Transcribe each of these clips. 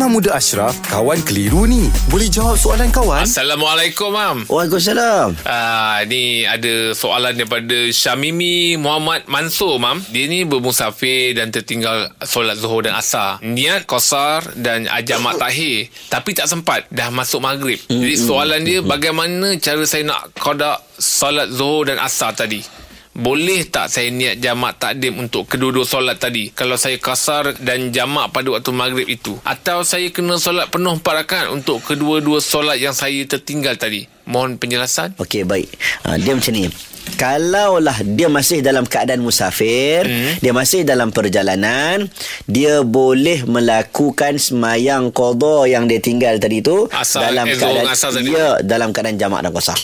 Imam Muda Ashraf, kawan keliru ni. Boleh jawab soalan kawan? Assalamualaikum, Mam. Waalaikumsalam. Ah, ni ada soalan daripada Syamimi Muhammad Mansur, Mam. Dia ni bermusafir dan tertinggal solat Zuhur dan Asar. Niat kosar dan ajamak takhir. Tapi tak sempat. Dah masuk maghrib. Jadi soalan dia, bagaimana cara saya nak kodak solat Zuhur dan Asar tadi? Boleh tak saya niat jamak takdim untuk kedua-dua solat tadi kalau saya kasar dan jamak pada waktu maghrib itu? Atau saya kena solat penuh empat rakaat untuk kedua-dua solat yang saya tertinggal tadi? Mohon penjelasan. Okey, baik. Ha, dia macam ni. Kalaulah dia masih dalam keadaan musafir, hmm. dia masih dalam perjalanan, dia boleh melakukan semayang qada yang dia tinggal tadi tu Asal, dalam keadaan asal tadi. ya dalam keadaan jamak dan qasar.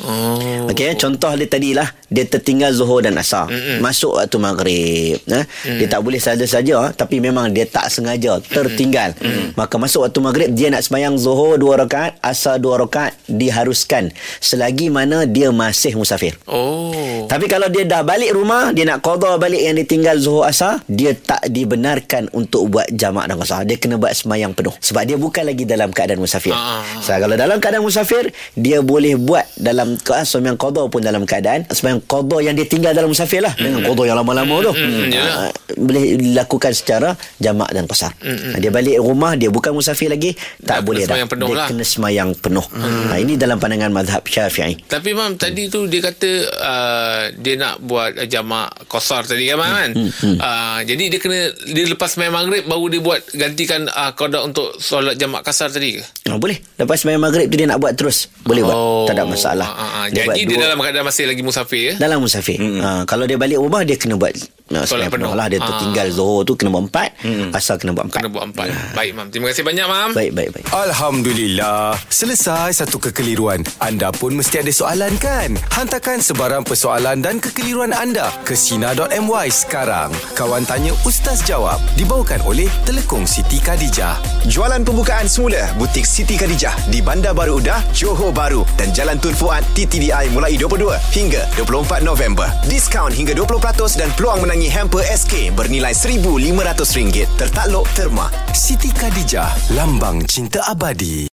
Oh. Okey, contoh dia tadilah dia tertinggal zuhur dan asar. Mm-mm. Masuk waktu maghrib, eh. Mm. Dia tak boleh saja-saja tapi memang dia tak sengaja tertinggal. Mm. Maka masuk waktu maghrib dia nak sembahyang zuhur dua rakaat, asar dua rakaat diharuskan selagi mana dia masih musafir. Oh. Tapi kalau dia dah balik rumah, dia nak qada balik yang ditinggal zuhur asar, dia tak dibenarkan untuk buat jamak dan qasar. Dia kena buat sembahyang penuh. Sebab dia bukan lagi dalam keadaan musafir. Ah. So, kalau dalam keadaan musafir, dia boleh buat dalam keadaan sembahyang qada pun dalam keadaan sembahyang qada yang dia tinggal dalam musafir lah. Dengan qada yang lama-lama tu. yalah. Ah, boleh dilakukan secara jamak dan qasar. Dia balik rumah, dia bukan musafir lagi, tak Dah boleh dah. penuh dia lah. kena sembahyang penuh. Ha, ini dalam pandangan mazhab Syafi'i. Tapi mam tadi tu dia kata uh, dia nak buat uh, jamak kosar tadi kan mam kan. Uh, jadi dia kena dia lepas main maghrib baru dia buat gantikan uh, kodak untuk solat jamak kasar tadi ke? Ha, boleh. Lepas sembahyang maghrib tu dia nak buat terus. Boleh buat. Tak ada masalah. Ah, ah, ah. Dia Jadi dia dua- dalam keadaan masih lagi musafir ya. dalam musafir. Ha, kalau dia balik rumah dia kena buat Solat sembahyang penuh. penuh lah. Dia Ah. tertinggal zuhur tu kena buat empat. Asal kena buat empat. Kena buat empat. Baik mam. Terima kasih banyak mam. Baik, baik, baik. Alhamdulillah. Selesai satu kekeliruan. Anda pun mesti ada soalan kan? Hantarkan sebarang persoalan dan kekeliruan anda ke Sina.my sekarang. Kawan Tanya Ustaz Jawab dibawakan oleh Telekong Siti Khadijah. Jualan pembukaan semula butik Siti Khadijah di Bandar Baru Udah, Johor Bahru dan Jalan Tun Fuad TTDI mulai 22 hingga 24 November. Diskaun hingga 20% dan peluang menangi hamper SK bernilai RM1,500 tertakluk terma. Siti Khadijah, lambang cinta abadi.